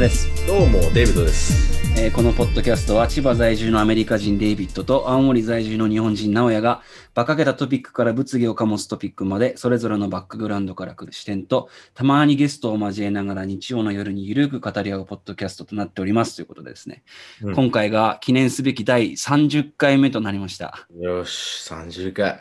です。どうも、デイビッドです。えーこのポッドキャストは千葉在住のアメリカ人デイビッドと青森在住の日本人直哉が馬鹿げたトピックから物議を醸すトピックまでそれぞれのバックグラウンドから来る視点とたまにゲストを交えながら日曜の夜にゆるく語り合うポッドキャストとなっておりますということでですね、うん今回が記念すべき第30回目となりました。よし、30回。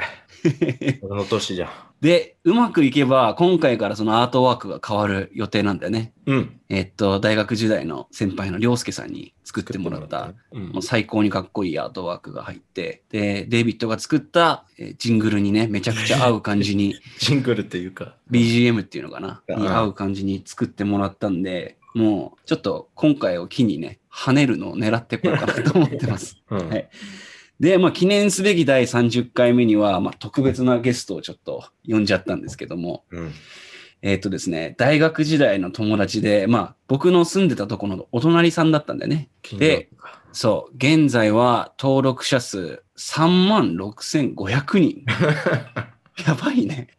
俺の年じゃん。で、うまくいけば今回からそのアートワークが変わる予定なんだよね。うん。えっと、大学時代の先輩の涼介さんに作ってもらったうんもう最高にかっこいいアートワークが入って、で、デイビッドが作った、えージングルにね、めちゃくちゃ合う感じに、ジングルっていうか。BGM っていうのかな、うんに合う感じに作ってもらったんで、もうちょっと今回を機にね、跳ねるのを狙っていこうかなと思ってます。うんはいで、まあ記念すべき第30回目には、まあ特別なゲストをちょっと呼んじゃったんですけども、うん。えっ、とですね、大学時代の友達で、まあ僕の住んでたところのお隣さんだったんだよね。で、そう、現在は登録者数3万6500人。やばいね。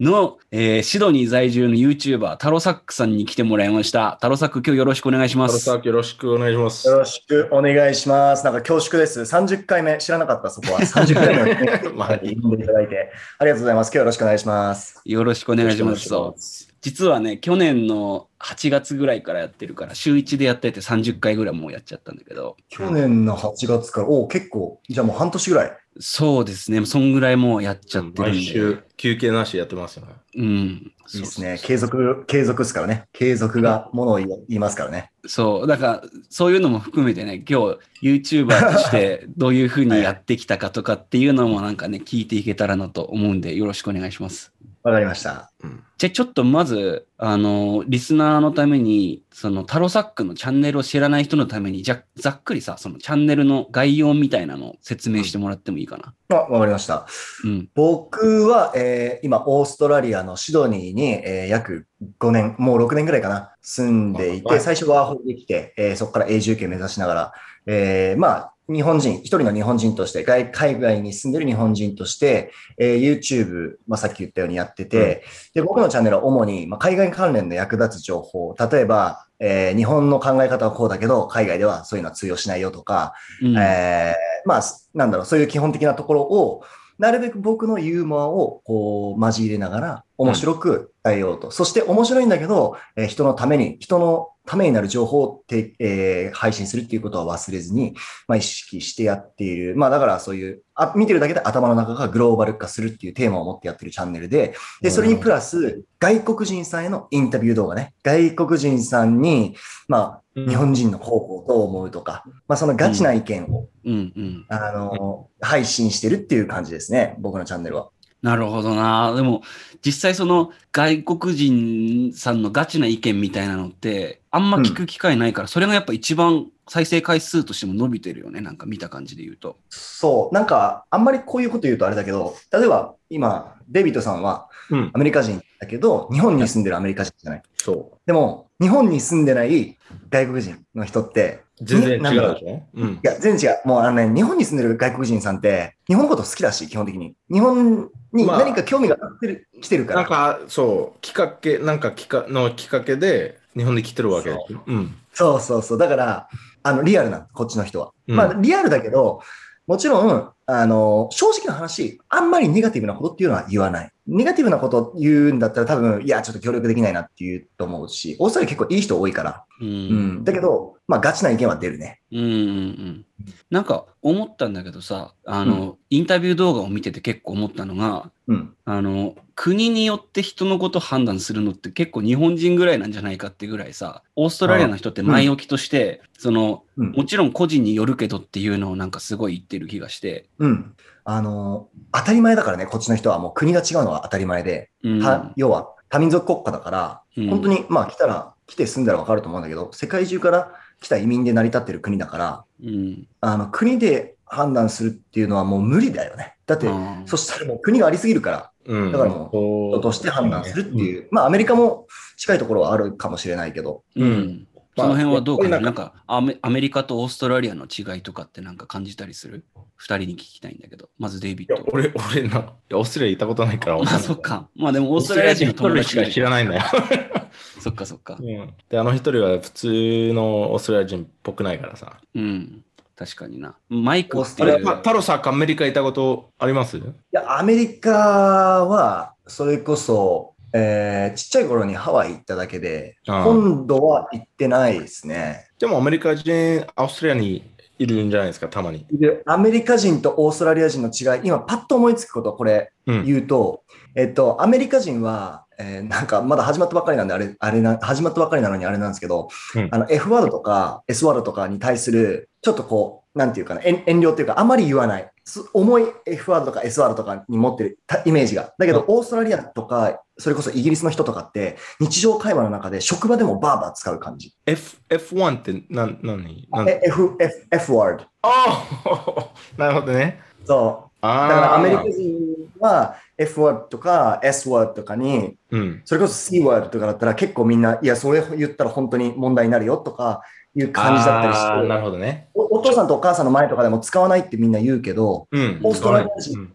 の、えーシドニー在住の YouTuber、タロサックさんに来てもらいました。タロサック、今日よろしくお願いしますハロサ。ーキよろしくお願いします。よろしくお願いします。なんか恐縮です。30回目、知らなかった、そこは。30回目の まあ呼んでいただいて、ありがとうございます。今日よろしくお願いします。よろしくお願いします。実はね、去年の8月ぐらいからやってるから、週1でやってて30回ぐらいもうやっちゃったんだけど、去年の8月から、おお、結構、じゃあもう半年ぐらい。そうですね、そんぐらいもうやっちゃってるんで。毎週休憩なしやってますよね。うん。いいですね。継続、継続ですからね。継続がものを言い言いますからね。そう、だから、そういうのも含めてね、今日、YouTuber としてどういうふうにやってきたかとかっていうのもなんかね、聞いていけたらなと思うんで、よろしくお願いします。わかりました。うん。じゃあ、ちょっとまず、あの、リスナーのために、その、タロサックのチャンネルを知らない人のために、じゃ、ざっくりさ、そのチャンネルの概要みたいなのを説明してもらってもいいかな？あ、わかりました。うん。僕は、えー今、オーストラリアのシドニーに、えー約5年、もう6年ぐらいかな、住んでいて、はい最初ワーホリできて、えーそこから永住権目指しながら、えーまあ、日本人、一人の日本人として、外海外に住んでる日本人として、えー YouTube、まあ、さっき言ったようにやってて、で、僕のチャンネルは主に、まあ、海外関連の役立つ情報、例えば、えー日本の考え方はこうだけど、海外ではそういうのは通用しないよとか、うん。えーまあ、すなんだろう、そういう基本的なところを、なるべく僕のユーモアをこう交入れながら面白く伝えようと。そして面白いんだけど、えー人のために、人のためになる情報をて、えー配信するっていうことは忘れずに、まあ、意識してやっている。まあだからそういう、あ見てるだけで頭の中がグローバル化するっていうテーマを持ってやってるチャンネルで、で、それにプラス、外国人さんへのインタビュー動画ね。外国人さんに、まあ、日本人の方法どう思うとか、まあそのガチな意見を、うんうん。あの、配信してるっていう感じですね。僕のチャンネルは。なるほどな。でも、実際その外国人さんのガチな意見みたいなのって、あんま聞く機会ないから、それがやっぱ一番再生回数としても伸びてるよね。なんか見た感じで言うと。そう。なんか、あんまりこういうこと言うとあれだけど、例えば今、デビットさんはうん。アメリカ人だけど、日本に住んでるアメリカ人じゃない。そでも、日本に住んでない外国人の人って、う。全然違うでしょ？うんい。や、全然違う。もうあのね、日本に住んでる外国人さんって、日本のこと好きだし、基本的に。日本にまあ何か興味があってる、来てるから。なんか、そう、きっかけ、なんかきかのきっかけで日本に来てるわけ。うん。そうそうそう。だから、あの、リアルな、こっちの人は。うんまあ、リアルだけど、もちろん、あの、正直な話、あんまりネガティブなことっていうのは言わない。ネガティブなこと言うんだったら多分、いや、ちょっと協力できないなって言うと思うし、オーストラリア結構いい人多いから。う。うんん。だけど、まあ、ガチな意見は出るね。うんうんうん。なんか思ったんだけどさ、あの、インタビュー動画を見てて結構思ったのが、うん。あの、国によって人のこと判断するのって結構日本人ぐらいなんじゃないかってぐらいさ、オーストラリアの人って前置きとして、その、うん。もちろん個人によるけどっていうのをなんかすごい言ってる気がして、うん。あの、当たり前だからね、こっちの人はもう国が違うのは当たり前で、うん。た要は多民族国家だから、うん本当に、まあ来たら、来て住んだらわかると思うんだけど、世界中から来た移民で成り立ってる国だから、うん。あの、国で判断するっていうのはもう無理だよね。だって、そしたらもう国がありすぎるから、うん。だからもうう人として判断するっていう、まあアメリカも近いところはあるかもしれないけど、うん。その辺はどうかな、まあなんかアメアメリカとオーストラリアの違いとかってなんか感じたりする？二人に聞きたいんだけど。まずデイビッド。いや俺、俺な、いやオーストラリア行ったことないからわかんあ、ない。そっか。まあでもオーストラリア人の友達しか知らないんだよ。そっかそっか。うん。で、あの一人は普通のオーストラリア人っぽくないからさ。うん。確かにな。マイクってあれ、いう。ま太郎さん、アメリカ行ったことあります？いや、アメリカは、それこそ、えーちっちゃい頃にハワイ行っただけで、今度は行ってないですね。でもアメリカ人、オーストラリアにいるんじゃないですか、たまに。でアメリカ人とオーストラリア人の違い、今パッと思いつくことはこれうん。言うと、えっと、アメリカ人は、えーなんかまだ始まったばっかりなんで、あれ、あれな、始まったばっかりなのにあれなんですけど、うんあの F ワードとか S ワードとかに対する、ちょっとこう、なんていうかな、遠遠慮っていうか、あまり言わない。す重い F ワードとか S ワードとかに持ってるたイメージが。だけど、オーストラリアとか、それこそイギリスの人とかって、日常会話の中で職場でもバーバー使う感じ。F、F1 って何、何何え F、F、F ワード。ああ なるほどね。そう。だからアメリカ人は F ワードとか S ワードとかに、うん。それこそ C ワードとかだったら結構みんな、いや、それ言ったら本当に問題になるよとかいう感じだったりあーなるして、ほどね。おお父さんとお母さんの前とかでも使わないってみんな言うけど、うん。オーストラリア人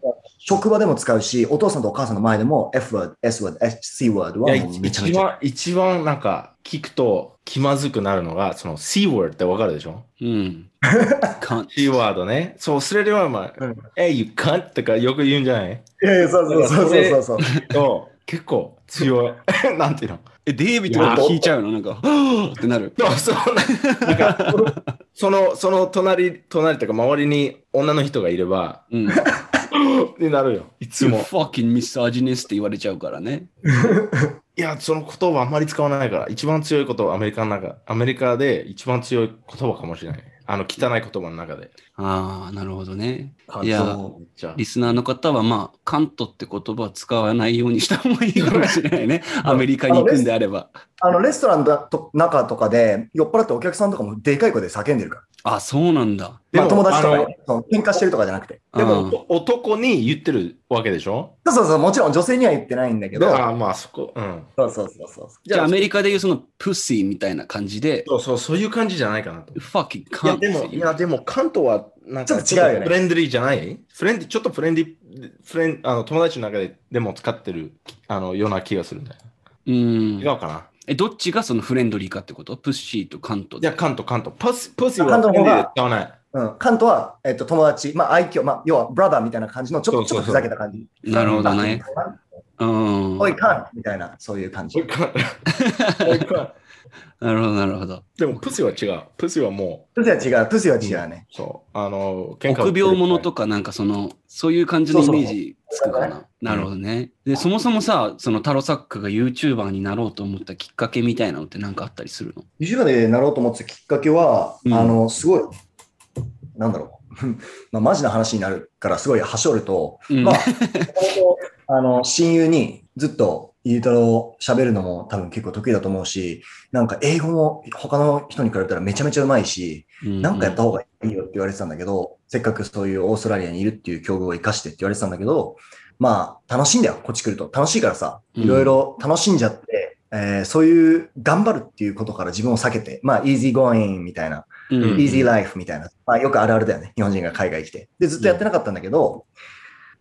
職場でも使うし、お父さんとお母さんの前でも F ワード、S ワード、C ワードはもうめちゃめちゃ。一番、一番なんか聞くと気まずくなるのが、その C word ってわかるでしょ？うん。かん ?C ワードね。そう、それではまあ、うんえ、you can't とかよく言うんじゃない？いやいや、そうそうそうそうそうそう。結構強い。なんていうの？え、デイビッドが引いちゃうの？なんか、ってなる。そうそうなんか、その、その隣、隣とか周りに女の人がいれば、うん。になるよ。いつ You も。fucking misogynist って言われちゃうからね。いや、その言葉あんまり使わないから、一番強い言葉、アメリカの中、アメリカで一番強い言葉かもしれない。あの、汚い言葉の中で。ああ、なるほどね。いや、そうじゃあリスナーの方は、まあ、カントって言葉を使わないようにした方がいいかもしれないね。アメリカに行くんであれば。あの、レストランだと中とかで酔っ払ってお客さんとかもでかい声で叫んでるから。あ、そうなんだ。まあ、でも友達とかね、その喧嘩してるとかじゃなくて。でも、うんお男に言ってるわけでしょ？そうそうそう、もちろん女性には言ってないんだけど、ああ、まあそこ、うん。そうそうそうそう。じゃあ、アメリカでいうその、プッシーみたいな感じで、そうそう、そういう感じじゃないかなと。fucking いや、でも、いや、でも、関東は、なんか、ちょっと違うよねフレンドリーじゃない？フレンディ、ちょっとフレンディ、フレン、あの、友達の中ででも使ってる、あの、ような気がするんだよ。うん違。うかな？え、どっちがそのフレンドリーかってこと？プッシーとカントで。いや、関東、関東。パス、パスは関東の方がフレンディーで使わない。うん、カントは、えっと、友達、まあ、愛嬌、まあ、要は、ブラザーみたいな感じの、ちょっと、ふざけた感じ。なるほどね。うん。おい、カンみたいな、そういう感じ。おいかんおいかん なるほど、なるほど。でも、プスは違う。プスはもプスは違う、プスは違うね。う、そう、あの、喧嘩を臆病者とかなんかその、そういう感じのイメージつくかな。なるほどね。で、そもそもさ、そのタロサックが YouTuber になろうと思ったきっかけみたいなのってなんかあったりするの？YouTuber でなろうと思ってたきっかけは、うんあの、すごい、なんだろう。まあ、マジな話になるから、すごいはしょると、うんまあ、あの、親友にずっと、ゆうたろう喋るのも多分結構得意だと思うし、なんか英語も他の人に比べたらめちゃめちゃうまいし、なんかやった方がいいよって言われてたんだけど、せっかくそういうオーストラリアにいるっていう境遇を生かしてって言われてたんだけど、まあ、楽しいんだよ、こっち来ると。楽しいからさ、うんいろいろ楽しんじゃって、えーそういう頑張るっていうことから自分を避けて、まあ、easy going みたいな、うん、うん easy life みたいな、まあ、よくあるあるだよね、日本人が海外来て。で、ずっとやってなかったんだけど、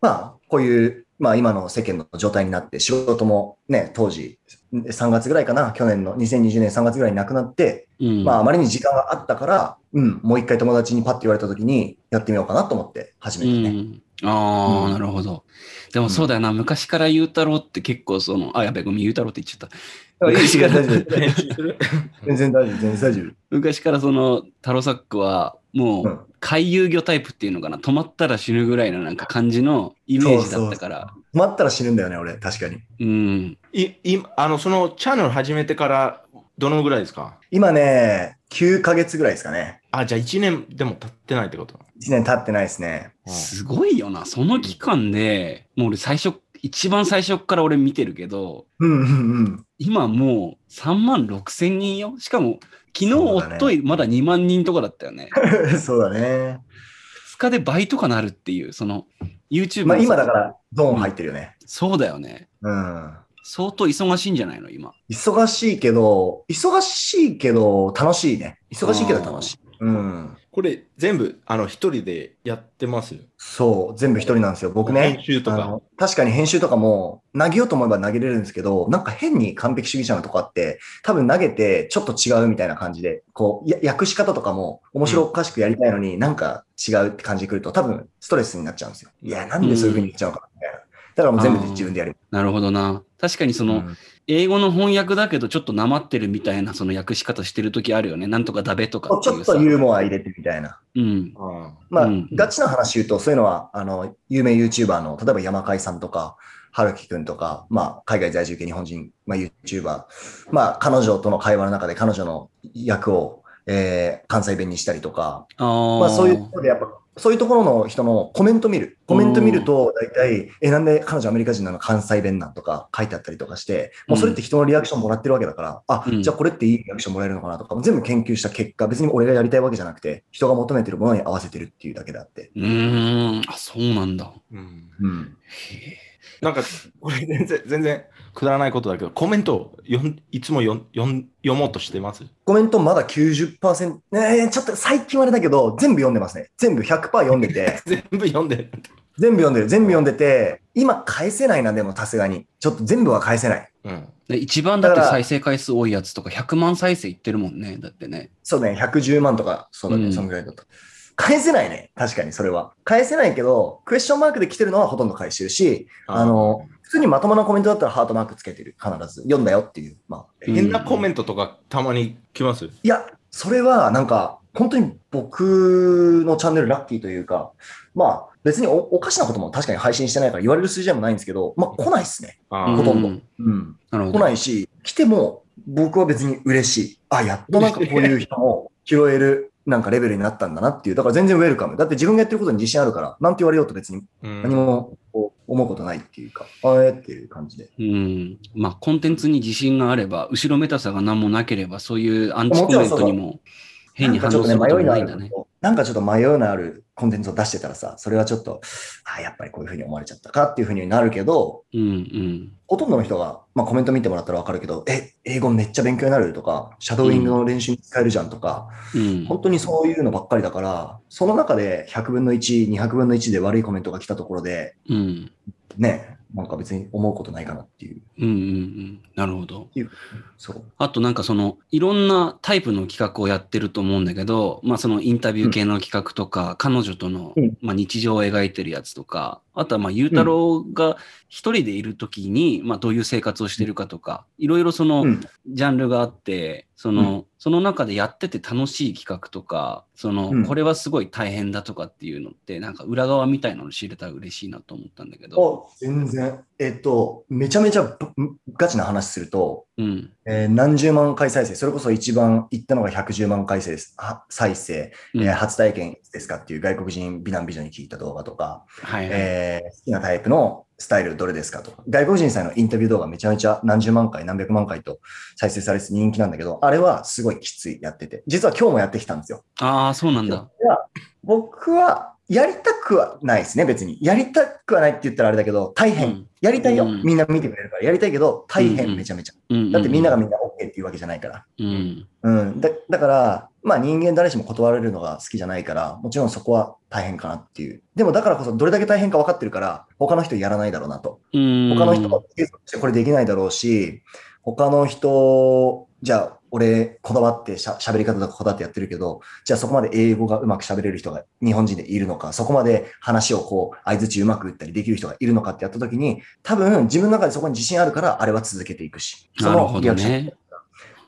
まあ、こういう、まあ、今の世間の状態になって、仕事もね、当時、3月ぐらいかな、去年の2020年3月ぐらいになくなって、うんまあ、あまりに時間があったから、うん、もう一回友達にパッと言われたときに、やってみようかなと思って始めてね。うんああ、うんなるほど。でもそうだよな、昔からゆうたろうって結構その、あ、やべえ、ごめん、ゆうたろうって言っちゃった。昔から大丈夫全然大丈夫、全然大丈夫。昔からその、タロサックは、もうんう、回遊魚タイプっていうのかな、止まったら死ぬぐらいのなんか感じのイメージだったから。止まったら死ぬんだよね、俺、確かに。うん。いいあの、そのチャンネル始めてから、どのぐらいですか？今ね、9ヶ月ぐらいですかね。あ、じゃあ1年でも経ってないってこと？1年経ってないですね。すごいよな。その期間で、もう俺最初、一番最初から俺見てるけど、うんうんうん。今もう3万6千人よ。しかも、昨日、おっとい、まだ2万人とかだったよね。そうだね。2日で倍とかなるっていう、その、YouTube まあ今だからゾーン入ってるよね。そうだよね。うん。相当忙しいんじゃないの？今。忙しいけど、忙しいけど楽しいね。忙しいけど楽しい。うん。ここれ全部、あの、一人でやってますそう、全部一人なんですよ。僕ね。編集とか。確かに編集とかも投げようと思えば投げれるんですけど、なんか変に完璧主義者のとこあって、多分投げてちょっと違うみたいな感じで、こう、や訳し方とかも面白おかしくやりたいのに、なんか違うって感じでくると、多分ストレスになっちゃうんですよ。いや、なんでそういう風に言っちゃうのかみたいな。だからもう全部自分でやる。なるほどな。確かにその、うん英語の翻訳だけどちょっとなまってるみたいなその訳し方してる時あるよね。なんとかダベとかちょっ。とユーモア入れてみたいな。うん。あまあ、うんガチな話言うと、そういうのは、あの、有名 YouTuber の、例えば山海さんとか、春樹くんとか、まあ、海外在住系日本人、まあ、YouTuber、まあ、彼女との会話の中で彼女の役を、えー関西弁にしたりとか、あーまあ、そういうところでやっぱ、そういうところの人のコメント見る。コメント見ると、大体、え、なんで彼女アメリカ人なの関西弁なんとか書いてあったりとかして、もうそれって人のリアクションもらってるわけだから、あう、んじゃあこれっていいリアクションもらえるのかなとか、全部研究した結果、別に俺がやりたいわけじゃなくて、人が求めてるものに合わせてるっていうだけであって。うーん。あ、そうなんだ。うんうん。なんか、これ全然、全然くだらないことだけど、コメントを読んいつも読ん読ん読もうとしてます？コメントまだ90%、ねえちょっと最近はあれだけど、全部読んでますね。全部100%読んでて、全部読んでる。全部読んでる、全部読んでて、今返せないな、でもさすがに。ちょっと全部は返せない。うん。で一番だって再生回数多いやつとか100万再生いってるもんね。だってね。そうね、110万とか、そうだね、うんそのぐらいだと。返せないね。確かに、それは。返せないけど、クエスチョンマークで来てるのはほとんど返してるし、あの、普通にまともなコメントだったらハートマークつけてる。必ず。読んだよっていう。まあ、うん変なコメントとかたまに来ます？いや、それはなんか、本当に僕のチャンネルラッキーというか、まあ、別におおかしなことも確かに配信してないから言われる数字でもないんですけど、まあ、来ないっすね。ほとんどうんなるほど。ないし、来ても僕は別に嬉しい。あ、やっとなんかこういう人も拾えるなんかレベルになったんだなっていう。だから全然ウェルカム。だって自分がやってることに自信あるから、なんて言われようと別にうん何もこう思うことないっていうか、あえっていう感じで。うん。まあ、コンテンツに自信があれば、後ろめたさが何もなければ、そういうアンチコメントにも変に反応することもないんだね。なんかちょっと迷いのあるコンテンツを出してたらさ、それはちょっと、あやっぱりこういうふうに思われちゃったかっていうふうになるけど、うんうん。ほとんどの人が、まあ、コメント見てもらったらわかるけど、え、英語めっちゃ勉強になるとか、シャドーイングの練習に使えるじゃんとか、うん。本当にそういうのばっかりだから、その中で100分の1、200分の1で悪いコメントが来たところで、うん。ね、なんか別に思うことないかなっていう。うんうんうん。なるほど。そう。あとなんかそのいろんなタイプの企画をやってると思うんだけど、まあそのインタビュー系の企画とか、彼女とのうんまあ日常を描いてるやつとか、あとはまあゆうたろうが一人でいるときに、まあどういう生活をしてるかとか、いろいろそのうんジャンルがあって、その、その中でやってて楽しい企画とか、その、うんこれはすごい大変だとかっていうのって、なんか裏側みたいなの知れたら嬉しいなと思ったんだけど。あ全然。えっと、めちゃめちゃぶガチな話すると、うん。えー何十万回再生、それこそ一番行ったのが110万回再生あ再生、うんえー初体験ですかっていう外国人美男美女に聞いた動画とか、はいはい。えー好きなタイプのスタイルどれですかとか、外国人さんのインタビュー動画めちゃめちゃ何十万回、何百万回と再生されて人気なんだけど、あれはすごいきついやってて、実は今日もやってきたんですよ。ああ、そうなんだ。僕はやりたくはないですね、別に。やりたくはないって言ったらあれだけど、大変。うんやりたいよ、うんみんな見てくれるから。やりたいけど、大変めちゃめちゃ。うんうんうんだってみんながみんな OK っていうわけじゃないから。うん。うん。だだから、まあ人間誰しも断られるのが好きじゃないから、もちろんそこは大変かなっていう。でもだからこそどれだけ大変か分かってるから、他の人やらないだろうなと。うん。他の人もこれできないだろうし、他の人、じゃあ俺こだわってしゃ喋り方とかこだわってやってるけど、じゃあそこまで英語がうまく喋れる人が日本人でいるのか、そこまで話をこう相槌うまく打ったりできる人がいるのかってやった時に、多分自分の中でそこに自信あるからあれは続けていくし。そなるほどのリアクションね。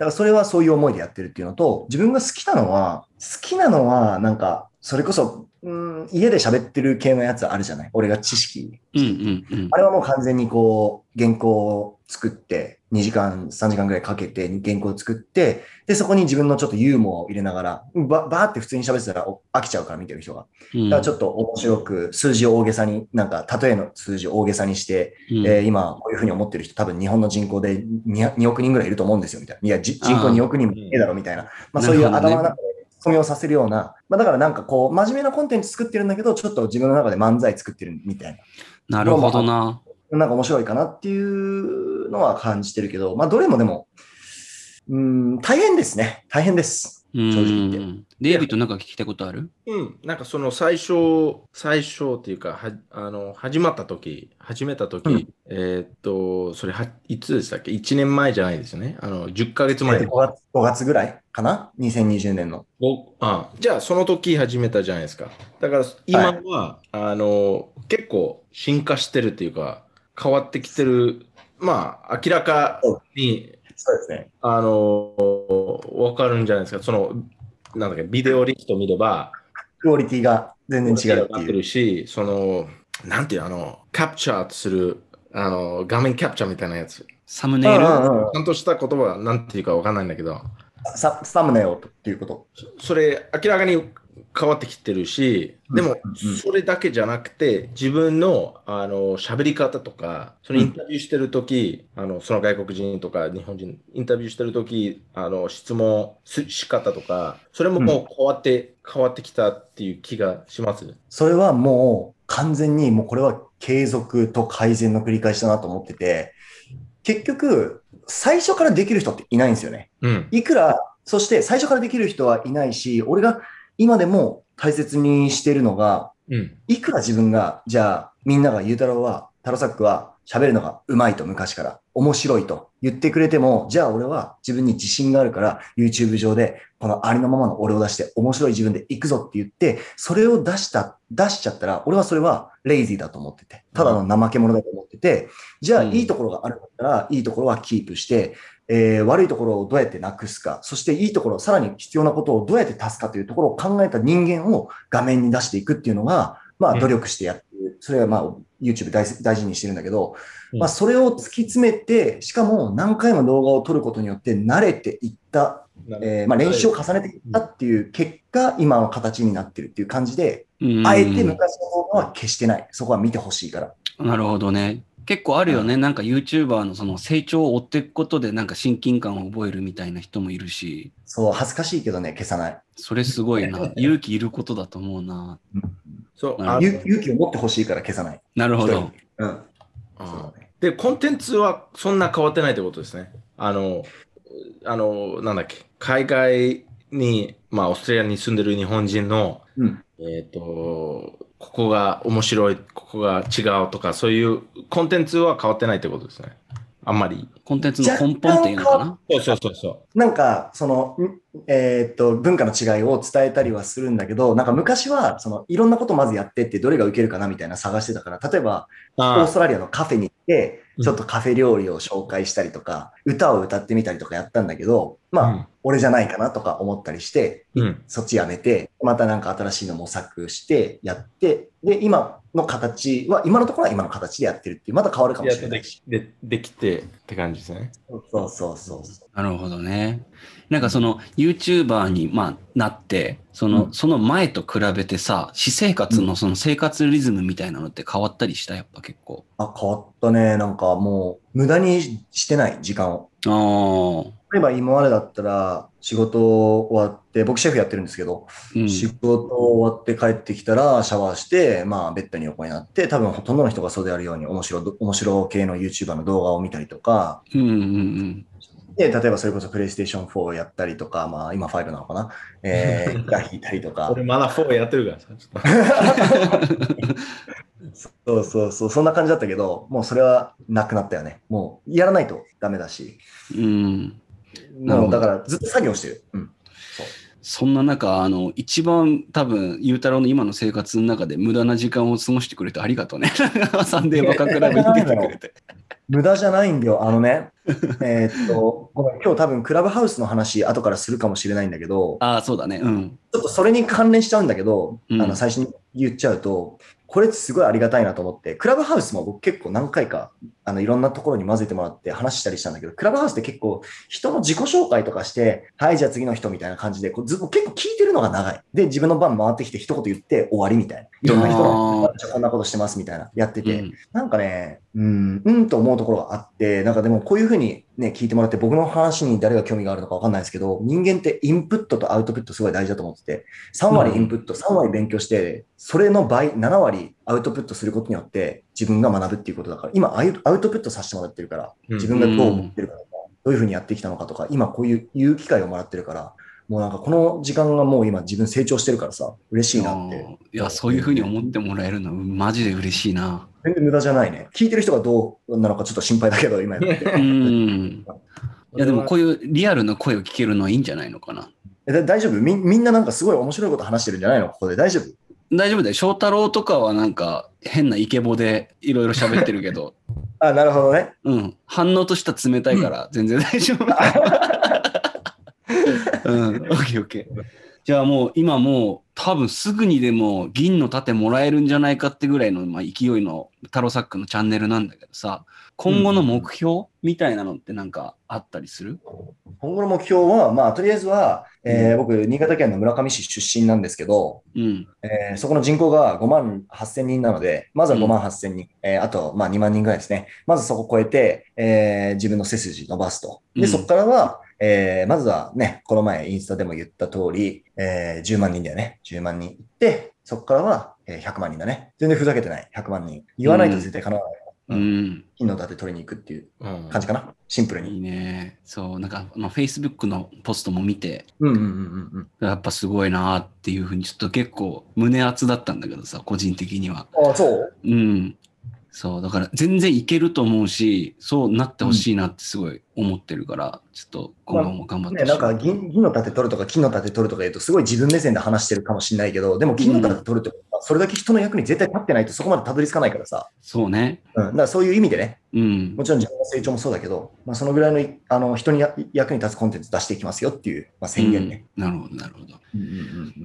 だからそれはそういう思いでやってるっていうのと、自分が好きなのは、好きなのは、なんか、それこそ、うん、家で喋ってる系のやつあるじゃない？俺が知識。うんうんうんあ。れはもう完全にこう、原稿を作って、2時間、3時間ぐらいかけて原稿を作って、で、そこに自分のちょっとユーモアを入れながら、ば、ばーって普通に喋ってたらお飽きちゃうから見てる人が。うんだからちょっと面白く、数字を大げさに、なんか、例えの数字を大げさにして、うんえー今、こういうふうに思ってる人、多分日本の人口で 2, 2億人ぐらいいると思うんですよ、みたいな。いや、じ人口2億人もいねえだろ、みたいな。まあ、そういう頭の中で、ツッコミをさせるような、まあ、だからなんかこう、真面目なコンテンツ作ってるんだけど、ちょっと自分の中で漫才作ってるみたいなるほどな。な。なんか面白いかなっていうのは感じてるけど、まあ、どれもでも、うん、大変ですね。大変です。うん正直言ってデイビッドなんか聞きたいことある？うん、なんかその最初、最初っていうか、はあの始まった時始めた時、うんえーっと、それはいつでしたっけ ?1 年前じゃないですよね。あの10ヶ月え前ー5月 ,5 月ぐらいかな ?2020 年の。おあじゃあその時始めたじゃないですか。だから今は、あの結構進化してるっていうか変わってきてる。まあ明らかにそうですね。あのわかるんじゃないですか。そのなんだっけビデオリスト見ればクオリティが全然違うってなっていう。るし、そのなんていうあのキャプチャーするあの画面キャプチャーみたいなやつ。サムネイル？ちゃんとした言葉はなんていうかわかんないんだけど。ササムネオっていうこと。それ明らかに変わってきてるし、でもうんうんそれだけじゃなくて、自分のあの喋り方とか、そのインタビューしてるとき、あのその外国人とか日本人、インタビューしてるとき、あの質問すし方とか、それももう変わって、変わってきたっていう気がします。それはもう完全にもうこれは継続と改善の繰り返しだなと思ってて、結局、最初からできる人っていないんですよね。うん。いくら、そして最初からできる人はいないし、俺が今でも大切にしてるのが、うん。いくら自分が、じゃあみんながゆうたろうは、タロサックは喋るのが上手いと昔から、面白いと言ってくれても、じゃあ俺は自分に自信があるから、YouTube 上でこのありのままの俺を出して、面白い自分で行くぞって言って、それを出した、出しちゃったら、俺はそれはレイジーだと思ってて、ただの怠け者だと思ってて、じゃあうんいいところがあるんだったら、いいところはキープして、えー悪いところをどうやってなくすか、そしていいところ、さらに必要なことをどうやって足すかというところを考えた人間を画面に出していくっていうのが、まあうん努力してやってる。それはまあ YouTube 大大事にしてるんだけど、うんまあそれを突き詰めて、しかも何回も動画を撮ることによって慣れていった、えーまあ練習を重ねていったっていう結果、今の形になってるっていう感じで、うんあえて昔の動画は消してない。そこは見てほしいから。なるほどね。結構あるよね。なんか YouTuber のその成長を追っていくことでなんか親近感を覚えるみたいな人もいるし、そう、恥ずかしいけどね、消さない。それすごいな。勇気いることだと思うな。そう。ああ勇勇気を持ってほしいから消さない。なるほど。うん。ねで、コンテンツはそんな変わってないってことですね。あの、あの、なんだっけ、海外に、まあ、オーストラリアに住んでる日本人の、うん。えっ、と、ここが面白い、ここが違うとか、そういうコンテンツは変わってないってことですね。あんまり。コンテンツの根本っていうのかな？そうそうそうそなんか、その、んえーっと、文化の違いを伝えたりはするんだけど、なんか昔は、その、いろんなことまずやってって、どれが受けるかなみたいな探してたから、例えば、う。オあーストラリアのカフェに行ってう、んちょっとカフェ料理を紹介したりとか、歌を歌ってみたりとかやったんだけど、まあ、うん俺じゃないかなとか思ったりして、うん。そっちやめて、またなんか新しいの模索してやって、で、今の形は、今のところは今の形でやってるっていう、また変わるかもしれないし。きでできてって感じですね。そうそうそうそう。なるほどね。なんかその YouTuber に、まあ、なって、その、うんその前と比べてさ、私生活のその生活リズムみたいなのって変わったりした？やっぱ結構。あ、変わったね。なんかもう、無駄にしてない時間を。ああ。例えば今までだったら、仕事終わって、僕シェフやってるんですけど、うん。仕事終わって帰ってきたら、シャワーして、まあ、ベッドに横になって、多分ほとんどの人がそうであるように、面白ど、面白系の YouTuber の動画を見たりとか、うんうんうん。で、例えばそれこそ PlayStation 4をやったりとか、まあ、今5なのかな、えー、ギター弾いたりとか。俺まだ4やってるからさ。そうそうそう、そんな感じだったけど、もうそれはなくなったよね。もう、やらないとダメだし。うん。だからずっと作業してる。うん。そう。そんな中、あの、一番多分、ゆうたろうの今の生活の中で無駄な時間を過ごしてくれてありがとうね。サンデーバカクラブに出てくれて。無駄じゃないんだよ。あのね、えーっと、ごめん、今日多分クラブハウスの話後からするかもしれないんだけど、ああ、そうだね。うん。ちょっとそれに関連しちゃうんだけど、うんあの最初に言っちゃうと、これすごいありがたいなと思って、クラブハウスも僕結構何回かあのいろんなところに混ぜてもらって話したりしたんだけど、クラブハウスって結構人の自己紹介とかして、はい、じゃあ次の人みたいな感じで、こうずっと結構聞いてるのが長い。で、自分の番回ってきて一言言って終わりみたいな。いろんな人のあ、じゃあこんなことしてますみたいな、やってて。うん。なんかね、うん、うんと思うところがあって、なんかでもこういうふうにね、聞いてもらって僕の話に誰が興味があるのかわかんないですけど、人間ってインプットとアウトプットすごい大事だと思ってて、3割インプット、3割勉強して、それの倍、7割アウトプットすることによって自分が学ぶっていうことだから、今アウトプットさせてもらってるから、うん。自分がどう思ってるかとか、どういうふうにやってきたのかとか、今こういう言う機会をもらってるから、もうなんかこの時間がもう今自分成長してるからさ、嬉しいなって。いや、そういうふうに思ってもらえるの、マジで嬉しいな。全然無駄じゃないね。聞いてる人がどうなのかちょっと心配だけど、今やって。うん。いや、でもこういうリアルな声を聞けるのはいいんじゃないのかな。大丈夫？みみんななんかすごい面白いこと話してるんじゃないの？ここで大丈夫？大丈夫だよ。翔太郎とかはなんか変なイケボでいろいろ喋ってるけど、あ、なるほどね。うん。反応としては冷たいから全然大丈夫。うん。オッケーオッケー。じゃあもう今もう多分すぐにでも銀の盾もらえるんじゃないかってぐらいの、まあ、勢いのタロサックのチャンネルなんだけどさ、今後の目標みたいなのってなんかあったりする？今後の目標は、まあ、とりあえずは、えー僕、新潟県の村上市出身なんですけど、うん。えーそこの人口が5万8千人なので、まずは5万8千人、えーあと、まあ、2万人ぐらいですね。まずそこを超えて、えー自分の背筋伸ばすと。で、うんそこからは、えーまずはね、この前インスタでも言った通り、えー10万人だよね。10万人行って、そこからは、えー100万人だね。全然ふざけてない。100万人。言わないと絶対叶わない。うん。金の盾取りに行くっていううん感じかな。シンプルに。いいね。そう、なんか、まあ、Facebook のポストも見て、うんうんうんうんうん。やっぱすごいなっていうふうに、ちょっと結構胸熱だったんだけどさ、個人的には。あ、そう？うん。そう、だから全然いけると思うし、そうなってほしいなってすごい思ってるから、ちょっと今後も頑張ってね、ほしい。なんか銀銀の盾取るとか金の盾取るとか言うと、すごい自分目線で話してるかもしれないけど、でも金の盾取るってことは、それだけ人の役に絶対立ってないとそこまでたどり着かないからさ。そうね。うん。だからそういう意味でね、うんも。ちろん自分の成長もそうだけど、まあ、そのぐらいのいあの人にや役に立つコンテンツ出していきますよっていう、まあ、宣言ね。うんなるほど、なるほど。うんうんう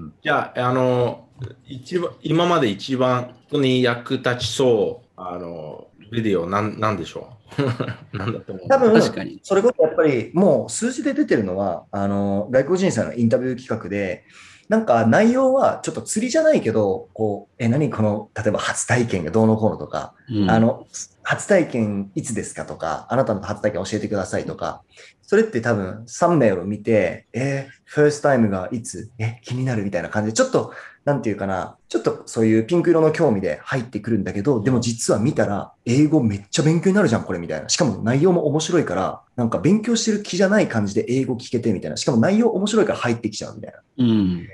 んじゃあ、あの、一番今まで一番人に役立ちそう、あの、ビデオなんなんでしょう？なんだと思う？多分確かに。それこそやっぱりもう数字で出てるのは、あの外国人さんのインタビュー企画で、なんか内容はちょっと釣りじゃないけど、こう、え、何？この、例えば初体験がどうのこうのとか、うん。あ、の、初体験いつですかとか、あなたの初体験教えてくださいとか、それって多分3名を見て、えー、ファーストタイムがいつ？え、気になるみたいな感じで、ちょっと、なんていうかな、ちょっとそういうピンク色の興味で入ってくるんだけど、でも実は見たら、英語めっちゃ勉強になるじゃん、これみたいな。しかも内容も面白いから、なんか勉強してる気じゃない感じで英語聞けてみたいな。しかも内容面白いから入ってきちゃうみたいな。うん。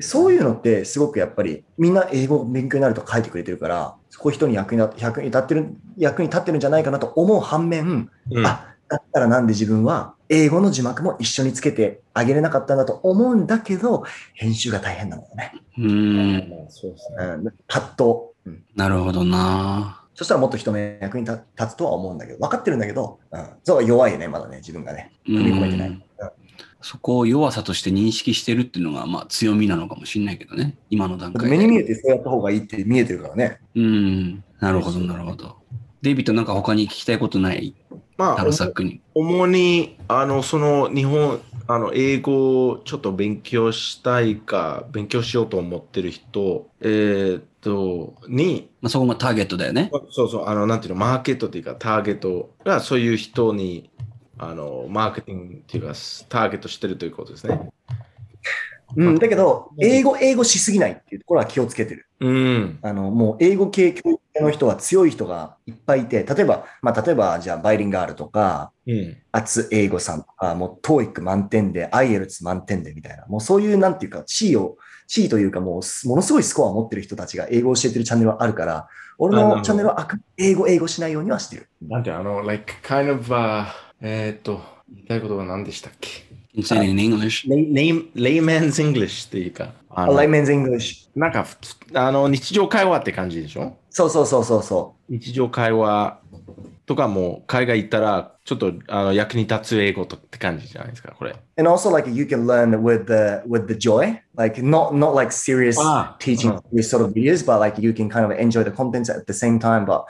そういうのってすごくやっぱりみんな英語勉強になると書いてくれてるから、そこ人に役に立役に立ってる、役に立ってるんじゃないかなと思う反面、うんあ、だったらなんで自分は英語の字幕も一緒につけてあげれなかったんだと思うんだけど、編集が大変なんだよね。うん。まあそうですね。うん、葛藤。うんなるほどな。そしたらもっと人の役に立立つとは思うんだけど、分かってるんだけど、うん、そう弱いね、まだね、自分がね。う踏み込めてない。ん。そこを弱さとして認識してるっていうのが、まあ強みなのかもしれないけどね。今の段階で。目に見えてそうやった方がいいって見えてるからね。うん。なるほど、なるほど。デイビッドなんか他に聞きたいことない？まあタロ、サックに。主に、あの、その日本、あの、英語をちょっと勉強したいか、勉強しようと思ってる人、えーっと、に、まあ、そこがターゲットだよね。そうそう、あの、なんていうの、マーケットっていうか、ターゲットがそういう人に、あの、マーケティングっていうか、ターゲットしてるということですね。うん、だけど、英語、英語しすぎないっていうところは気をつけてる。うん。あの、もう英語系教育系の人は強い人がいっぱいいて、例えば、まあ、例えば、じゃあ、バイリンガールとか、うん。厚英語さんとか、もう、トーイック満点で、アイエルツ満点でみたいな、もうそういう、なんていうか、地位を、地位というか、もう、ものすごいスコアを持ってる人たちが英語を教えてるチャンネルはあるから、俺のチャンネルはあく英語、英語しないようにはしてる。なんていうのあの、like, kind of, uh, えーっと、言いたいことは何でしたっけ？Can you say it in English? Lay- Layman's English っていうか、あの Layman's English。なんか、ふつあの、日常会話って感じでしょそうそうそうそうそ日常会話とかも海外行ったらちょっとあの役に立つ英語とって感じじゃないですか、これ。う。And also, like, you can learn with the, with the joy. Like, not, not like serious Ah, teaching uh-huh. these sort of videos, but like, you can kind of enjoy the contents at the same time, but,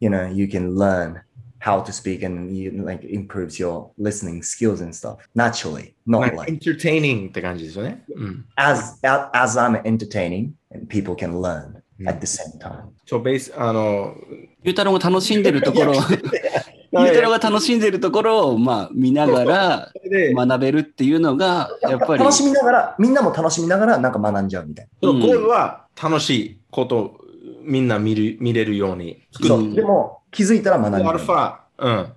you know, you can learn how to speak and you like improves your listening skills and stuff naturally, not か like エンターテイニングって感じですよね。うん。as as I'm entertaining and people can learn Mm. at the same time. そう、ベース、あの、ゆうたろうが楽しんでるところ、ゆうたろうが楽しんでるところを、まあ、見ながらで、学べるっていうのが、やっぱり、楽しみながら、みんなも楽しみながらなんか学んじゃうみたいそううんゴールは楽しいことをみんな見る見れるようにな。そううんでも気づいたら学んじゃう。アルファ、うん。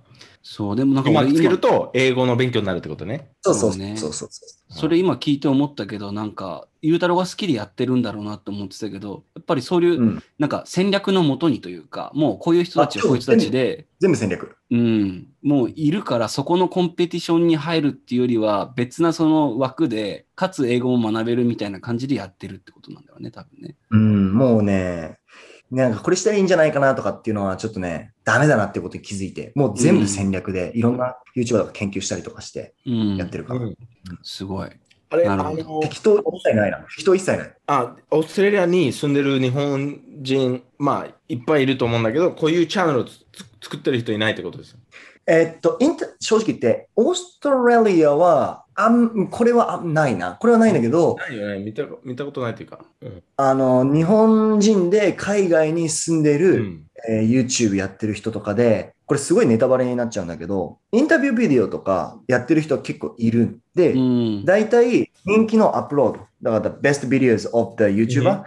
そう、でもなんか俺今つける今、と英語の勉強になるってことね。そうそうそうねそうそうそう。それ今聞いて思ったけど、なんか、ゆうたろうが好きでやってるんだろうなと思ってたけど、やっぱりそういう、うん。なんか戦略のもとにというか、もうこういう人たちはあこういう人たちで、全部戦略。うん、もういるから、そこのコンペティションに入るっていうよりは、別なその枠で、かつ英語も学べるみたいな感じでやってるってことなんだよね、多分ね。うん、もうね、なんかこれしたらいいんじゃないかなとかっていうのはちょっとね、ダメだなっていうことに気づいて、もう全部戦略でいろんな YouTuber とか研究したりとかしてうん。やってるから。うんすごい。あれ、あの、適当一切ないな。適当一切ない。あ、オーストラリアに住んでる日本人、まあ、いっぱいいると思うんだけど、こういうチャンネルを作ってる人いないってことですよ。えっと、インタ正直言って、オーストラリアは、あん、これはあないな。これはないんだけど、ないよね。見た見たことないっていうか。うん。あの、日本人で海外に住んでうる、ん。えー YouTube やってる人とかで、これすごいネタバレになっちゃうんだけど、インタビュービデオとかやってる人は結構いるんで、うん。大体人気のアップロード、だから The Best Videos of the YouTuber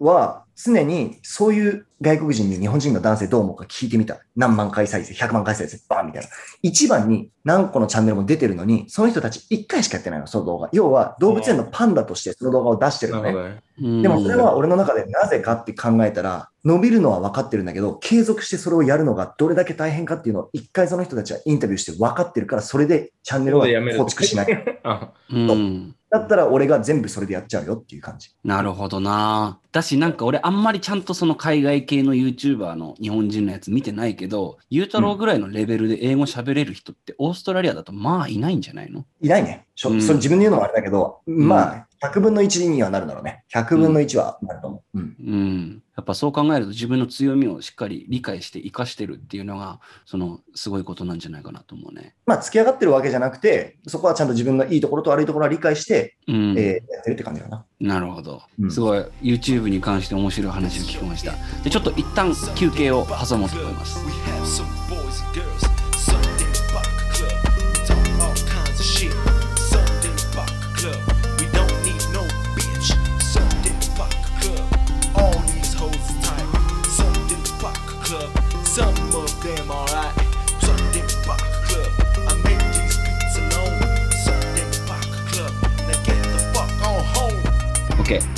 は常にそういう外国人に日本人の男性どう思うか聞いてみた。何万回再生、100万回再生、バーンみたいな。一番に何個のチャンネルも出てるのに、その人たち1回しかやってないの、その動画。要は動物園のパンダとしてその動画を出してるのね。ね。うんでもそれは俺の中でなぜかって考えたら、伸びるのは分かってるんだけど、継続してそれをやるのがどれだけ大変かっていうのを一回その人たちはインタビューして分かってるから、それでチャンネルを構築しない。あうん。だったら俺が全部それでやっちゃうよっていう感じ。なるほどな。だし、なんか俺あんまりちゃんとその海外系の YouTuber の日本人のやつ見てないけど、ゆうたろうぐらいのレベルで英語喋れる人ってオーストラリアだとまあいないんじゃないの？いないね。しょうんそれ自分で言うのもあれだけど、まあ、100分の1にはなるだろうね。100分の1はなると思う。うん。うん。やっぱそう考えると自分の強みをしっかり理解して活かしてるっていうのが、そのすごいことなんじゃないかなと思うね。まあ、付き上がってるわけじゃなくて、そこはちゃんと自分のいいところと悪いところは理解して、うん。えーやってるって感じかな。なるほどう。んすごい YouTube に関して面白い話を聞きました。で、ちょっと一旦休憩を挟もうと思います。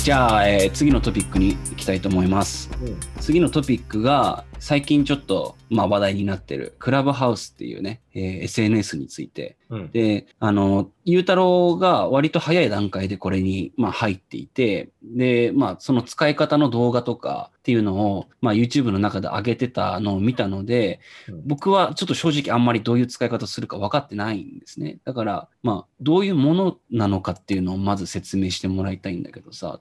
じゃあ、えー次のトピックに行きたいと思います。次のトピックが最近ちょっと、まあ、話題になってるクラブハウスっていうね、えー SNS について。うん。で、あの、ゆうたろうが割と早い段階でこれに、まあ、入っていて、で、まあ、その使い方の動画とかっていうのを、まあ、YouTube の中で上げてたのを見たので、うん僕はちょっと正直あんまりどういう使い方するか分かってないんですね。だから、まあ、どういうものなのかっていうのをまず説明してもらいたいんだけどさ、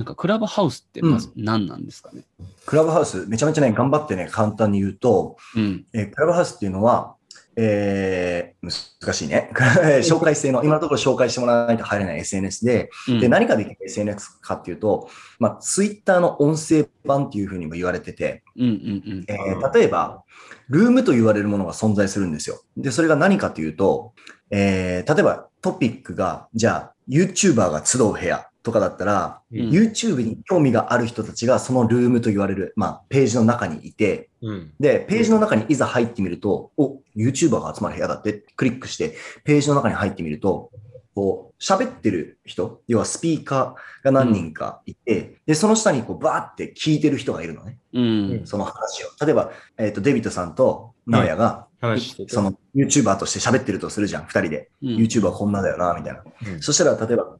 なんかクラブハウスってまず何なんですかね？クラブハウス、めちゃめちゃね、頑張ってね、簡単に言うと、うん。えークラブハウスっていうのは、えー難しいね。紹介制の、今のところ紹介してもらわないと入れない SNS で、うんで、何ができる SNS かっていうと、まあ、ツイッターの音声版っていうふうにも言われてて、うんうんうんえー例えば、ルームと言われるものが存在するんですよ。で、それが何かというと、えー例えばトピックが、じゃあ、YouTuber が集う部屋とかだったら、うん YouTube に興味がある人たちがそのルームと言われる、まあ、ページの中にいて、うん。で、ページの中にいざ入ってみると、お、YouTuber が集まる部屋だってクリックして、ページの中に入ってみると、こう、喋ってる人、要はスピーカーが何人かいて、で、その下にこう、バーって聞いてる人がいるのね。うんその話を。例えば、えっ、と、デビットさんと直哉が、話してて。その YouTuber として喋ってるとするじゃん、二人で。うん YouTuber こんなだよな、みたいな。うんそしたら、例えば、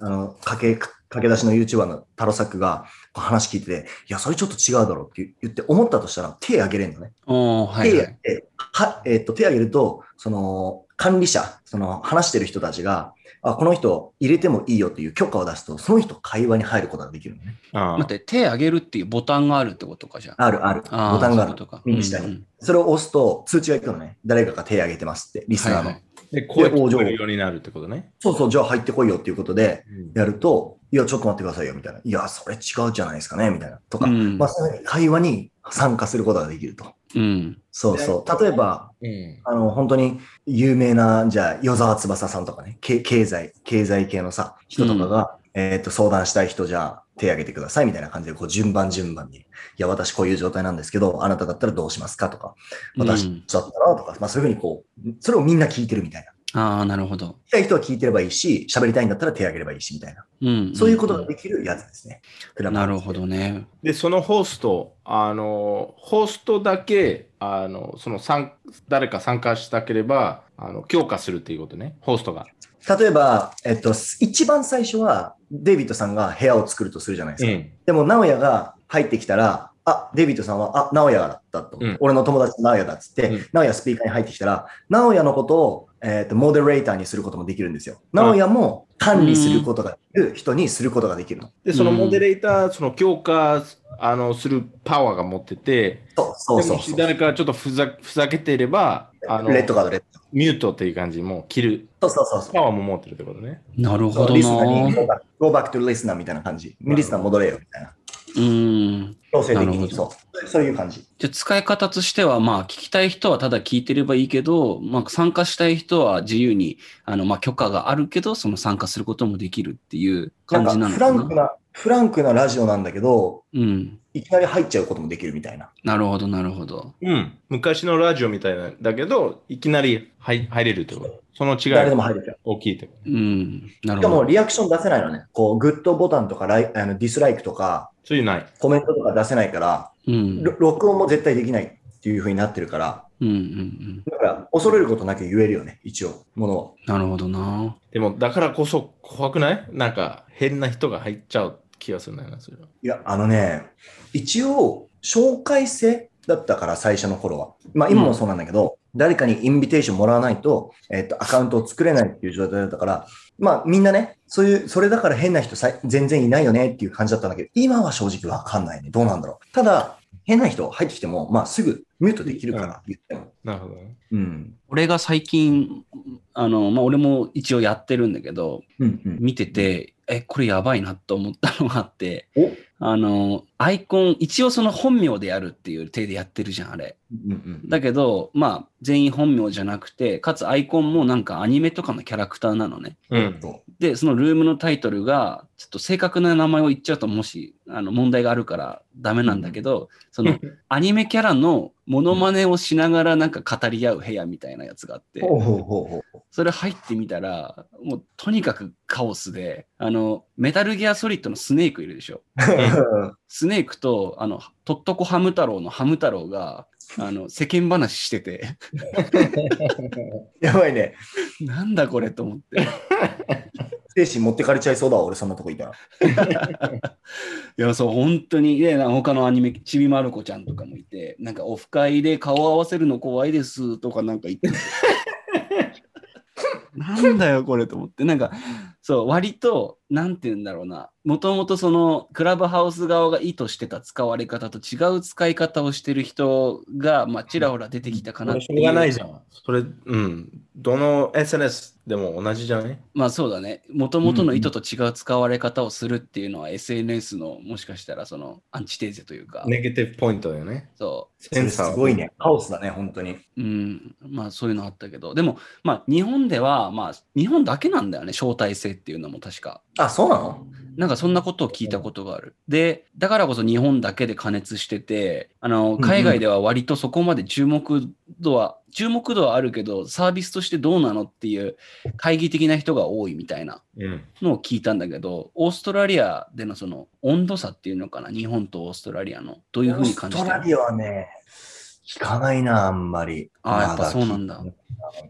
あの、駆け、駆け出しの YouTuber のタロサックが話聞いてて、いや、それちょっと違うだろうって言って思ったとしたら、手挙げれんのね。はいはい。手挙げて、は、えっ、と、手挙げると、その、管理者、その、話してる人たちが、あ、この人入れてもいいよっていう許可を出すと、その人会話に入ることができるのね。ああ待って、手上げるっていうボタンがあるってことかじゃあ。あるある。ボタンがあるとか。右下に。うんそれを押すと通知がいくのね。誰かが手挙げてますって、リスナーの。はいはいで、声聞こえるようになるってことね。そうそう、じゃあ入ってこいよっていうことで、うんやると、いや、ちょっと待ってくださいよ、みたいな。いや、それ違うじゃないですかね、みたいな。とか、うんまあ、そういうふうに会話に参加することができると。うん。そうそう。例えば、うん。あの、本当に有名な、じゃあ、与沢翼さんとかね、け経済、経済系のさ、人とかが、ええっ、と、相談したい人じゃあ手挙げてくださいみたいな感じで、こう順番順番に、いや、私こういう状態なんですけど、あなただったらどうしますかとか、私うんだったらとか、まあそういうふうにこう、それをみんな聞いてるみたいな。ああ、なるほど。聞きたい人は聞いてればいいし、喋りたいんだったら手挙げればいいしみたいな。うん。そういうことができるやつですね。なるほどね。で、そのホスト、あの、ホストだけ、あの、その参、誰か参加したければ、あの、強化するっていうことね、ホストが。例えば、えっと、一番最初は、デイビッドさんが部屋を作るとするじゃないですか。ん。でも、直哉が入ってきたら、あ、デイビッドさんは、あ、直哉だったと。うん俺の友達の直哉だっつって、うん直哉スピーカーに入ってきたら、直哉のことを、えっと、モデレーターにすることもできるんですよ。直哉も管理することができる人にすることができるの。で、そのうんモデレーター、その強化、あの、するパワーが持ってて、そうそうそうでもし誰かちょっとふざふざけていれば、あの、レッドカード、レッド。ミュートっていう感じも切る、そうそうそうそう。パワーも持ってるってことね。なるほどリスナーにな。go back, go back to listener みたいな感じ。リスナー戻れよみたいな。うん。強制的に。そう。そういう感じ。じゃあ使い方としては、まあ、聞きたい人はただ聞いてればいいけど、まあ、参加したい人は自由に、あの、まあ、許可があるけど、その参加することもできるっていうなんか感じなのフラかな。ンクな、フランクなラジオなんだけど、うん。いきなり入っちゃうこともできるみたいな。なるほど、なるほど。うん。昔のラジオみたいなんだけど、いきなり入入れるってこと。その違い誰でがも入れちゃう。大きいってこうん。なるしかもほど。リアクション出せないのね。こう、グッドボタンとかライあのディスライクとか、と。そういうない。コメントとか出せないから、うん。ろ録音も絶対できないっていう風になってるから、うんうんうん。だから恐れることなく言えるよね、一応、ものを。なるほどな。でも、だからこそ怖くない？なんか変な人が入っちゃう気がするんだよな、それは。いや、あのね、一応、紹介制だったから、最初の頃は。まあ、今もそうなんだけど、誰かにインビテーションもらわないと、えっ、と、アカウントを作れないっていう状態だったから、まあ、みんなね、そういう、それだから変な人さい全然いないよねっていう感じだったんだけど、今は正直わかんないね。どうなんだろう。ただ、変な人入ってきても、まあ、すぐミュートできるから、言っても。なるほどね。うん。俺が最近、あの、まあ、俺も一応やってるんだけど、うん、うん。見てて、え、これやばいなと思ったのがあって、お？あの、アイコン、一応その本名でやるっていう体でやってるじゃん、あれ。うんうんだけど、まあ、全員本名じゃなくて、かつアイコンもなんかアニメとかのキャラクターなのね。うん。そで、そのルームのタイトルが、ちょっと正確な名前を言っちゃうと、もし、あの、問題があるからダメなんだけど、その、アニメキャラのモノマネをしながらなんか語り合う部屋みたいなやつがあって。それ入ってみたら、もうとにかくカオスで、あの、メタルギアソリッドのスネークいるでしょ。スネークと、あの、とっとこハム太郎のハム太郎が、あの、世間話してて、やばいね。なんだこれと思って。精神持ってかれちゃいそうだわ、俺そんなとこいたら。いや、そう、本当に、で、なんか他のアニメ、ちびまる子ちゃんとかもいて、なんかオフ会で顔合わせるの怖いですとかなんか言ってて。なんだよ、これと思って。なんか、そう、割と、なんて言うんだろうな。もともとその、クラブハウス側が意図してた使われ方と違う使い方をしてる人が、まあ、ちらほら出てきたかなってしょうがないじゃん。それ、うん。どの SNS でも同じじゃない？まあそうだね。もともとの意図と違う使われ方をするっていうのは SNS のもしかしたらそのアンチテーゼというか、ネガティブポイントだよね。そそれすごいね。カオスだね、本当に。う、うん、まあそういうのあったけど、でもまあ日本ではまあ日本だけなんだよね、招待制っていうのも確か。あ、そうなの？なんかそんなことを聞いたことがある。で、だからこそ日本だけで加熱してて、あの、うん海外では割とそこまで注目度は、注目度はあるけど、サービスとしてどうなのっていう懐疑的な人が多いみたいなうん。のを聞いたんだけど、オーストラリアでのその温度差っていうのかな、日本とオーストラリアの。どういうふうに感じてる？オーストラリアはね、聞かないな、あんまり。ああ、やっぱまそうなんだ。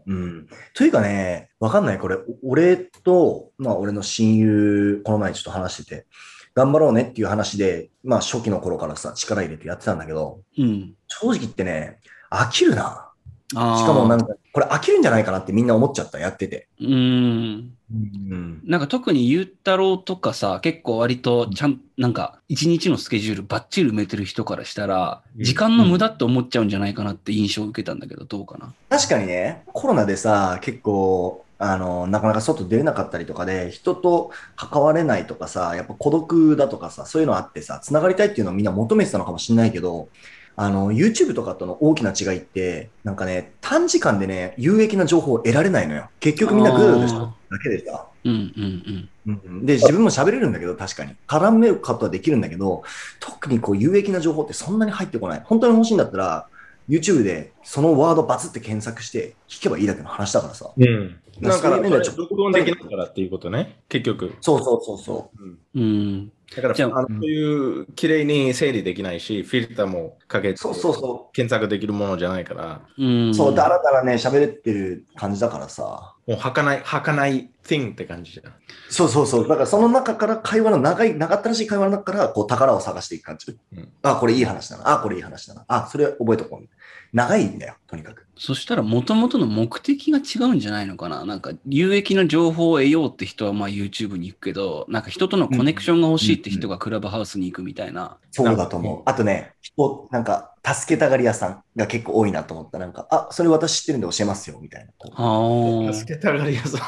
うん。というかね、わかんない。これ、お俺と、まあ、俺の親友、この前ちょっと話してて、頑張ろうねっていう話で、まあ、初期の頃からさ、力入れてやってたんだけど、うん。正直言ってね、飽きるな。ああ。しかもなんか、これ飽きるんじゃないかなってみんな思っちゃった、やってて。うーん。うん。なんか特にゆうたろうとかさ、結構割とちゃん、なんか一日のスケジュールバッチリ埋めてる人からしたら、うん時間の無駄って思っちゃうんじゃないかなって印象を受けたんだけど、どうかな？確かにね、コロナでさ、結構、あの、なかなか外出れなかったりとかで、人と関われないとかさ、やっぱ孤独だとかさ、そういうのあってさ、つながりたいっていうのをみんな求めてたのかもしれないけど、あの、YouTube とかとの大きな違いって、なんかね、短時間でね、有益な情報を得られないのよ。結局みんなグーグルしただけでさ、うんうんうんで、自分も喋れるんだけど、確かに。絡めることはできるんだけど、特にこう有益な情報ってそんなに入ってこない。本当に欲しいんだったら、YouTube でそのワードバツって検索して聞けばいいだけの話だからさ。うん。だから、そういう面ではちょっと録音できないからっていうことね、結局。そうそうそうそうんうん。うん。だから、じゃああのそういう綺麗に整理できないし、フィルターもかけう。てそうそうそ検索できるものじゃないから、う。そう、だらだらね、喋れてる感じだからさ。もう儚い、儚い thing って感じじゃん。そうそうそう。だからその中から会話の長い、長ったらしい会話の中からこう宝を探していく感じ。うんあ、これいい話だな。あ、これいい話だな。あ、それ覚えとこう。長いんだよ、とにかく。そしたら、もともとの目的が違うんじゃないのかな？なんか、有益な情報を得ようって人は、まあ YouTube に行くけど、なんか人とのコネクションが欲しいって人がクラブハウスに行くみたいな。そうだと思う。あとね、人、なんか、助けたがり屋さんが結構多いなと思った。なんか、あ、それ私知ってるんで教えますよ、みたいな。ああ。助けたがり屋さん。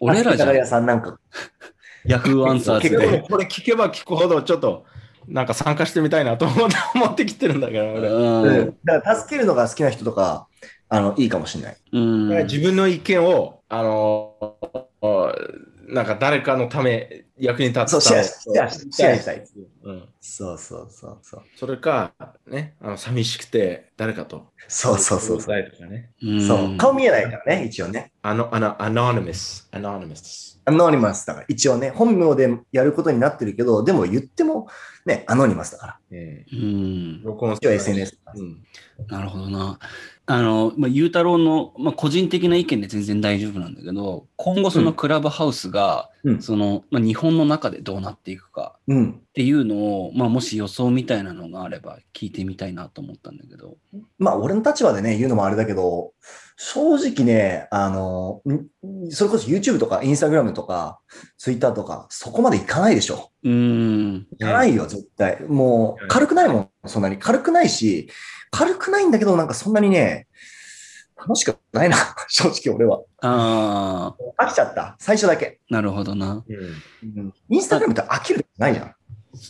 俺らじゃん助けたがり。屋さんなんか、ヤフーアンサーズ結構で。これ聞けば聞くほど、ちょっと、なんか参加してみたいなと思って思ってきてるんだけど、俺。うん。だから助けるのが好きな人とか、あの、いいかもしれない。うん。自分の意見を、あのなんか誰かのため、役に立つそうシェアしたい。うん。そうそうそうそう。それか、ね、あの寂しくて誰かと。そうそうそうそう。ね。うんそう。顔見えないからね、一応ね。あの、あの、アノニマス。アノニマス。アノニマスだから、一応ね、本名でやることになってるけど、でも言っても、ね、アノニマスだから。うん。うん。録音一応 SNS。うん。なるほどな。あの、まあ、ゆうたろうの、まあ、個人的な意見で全然大丈夫なんだけど、今後そのクラブハウスが、うんその、まあ、日本の中でどうなっていくかうん。っていうのを、まあ、もし予想みたいなのがあれば聞いてみたいなと思ったんだけど。まあ、俺の立場でね、言うのもあれだけど、正直ね、あの、んそれこそ YouTube とか Instagram とか Twitter とか、そこまでいかないでしょ。うーん。いかないよ、絶対。もう、軽くないもん、そんなに。軽くないし、軽くないんだけど、なんかそんなにね、楽しくないな、正直俺は。ああ、飽きちゃった、最初だけ。なるほどな。うん。インスタグラムって飽きるってないじゃん。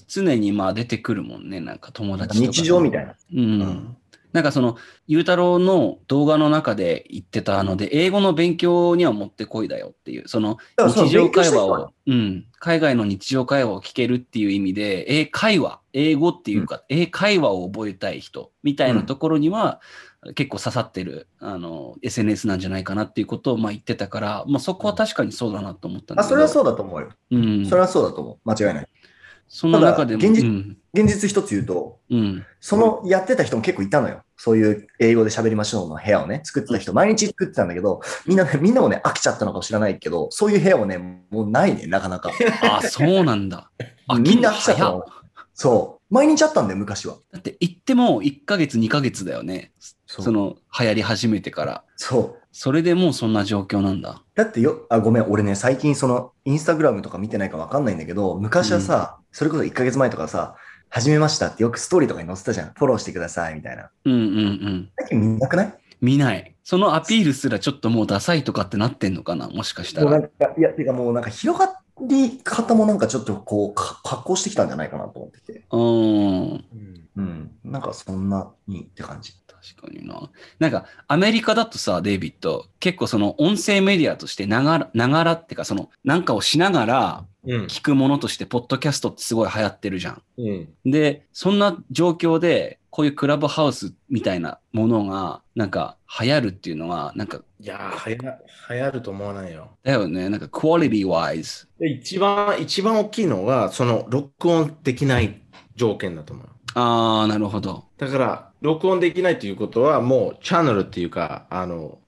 常にまあ出てくるもんね、なんか友達とか。日常みたいな。うん。んなんかその、ゆうたろうの動画の中で言ってたので、英語の勉強にはもってこいだよっていう、その日常会話を、うん、海外の日常会話を聞けるっていう意味で、英会話、英語っていうか、英会話を覚えたい人みたいなところには、結構刺さってる、あの、SNS なんじゃないかなっていうことをまあ言ってたから、まあそこは確かにそうだなと思ったんだあ、けど。それはそうだと思うよ。うん。それはそうだと思う。間違いない。その中でも、現実うん。現実一つ言うと、うん。そのやってた人も結構いたのよ。そういう英語で喋りましょうの部屋をね、作ってた人、毎日作ってたんだけど、みんな、みんなもね、飽きちゃったのかもしれないけど、そういう部屋もね、もうないね、なかなか。あ、そうなんだ。あ みんな飽きちゃったの。そう。毎日あったんだよ、昔は。だって言っても1ヶ月2ヶ月だよね。そその流行り始めてから。そう。それでもうそんな状況なんだ。だってよ、あ、ごめん、俺ね、最近その、インスタグラムとか見てないかわかんないんだけど、昔はさ、それこそ1ヶ月前とかさ、始めましたってよくストーリーとかに載せたじゃん。フォローしてください、みたいな。うんうんうん。最近見なくない？見ない。そのアピールすらちょっともうダサいとかってなってんのかな？もしかしたら。もうなんか、いや、てかもうなんか広がり方もなんかちょっとこう、か格好してきたんじゃないかなと思ってて。うんうん。なんかそんなにって感じ。確かにな。なんかアメリカだとさ、デイビッド、結構その音声メディアとしてながら、ながらってかそのなんかをしながらうん。聞くものとして、ポッドキャストってすごい流行ってるじゃん。うん。で、そんな状況で、こういうクラブハウスみたいなものが、なんか流行るっていうのは、なんか、いやー、流行ると思わないよ。だよね。なんか、クオリティ wise。で一番、一番大きいのは、その、録音できない条件だと思う。あー、なるほど。だから、録音できないということは、もう、チャンネルっていうか、あの、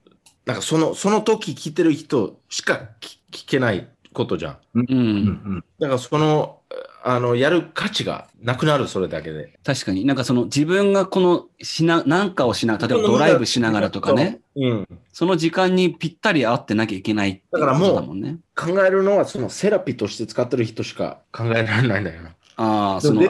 なんかその、その時聞いてる人しか聞聞けないことじゃん。うん。うん。だから、その、あの、やる価値がなくなる、それだけで。確かになんかその自分がこのしな、なんかをしな、例えばドライブしながらとかね、うん。その時間にぴったり合ってなきゃいけないだからもう。考えるのは、そのセラピーとして使ってる人しか考えられないんだよな。ああ、その、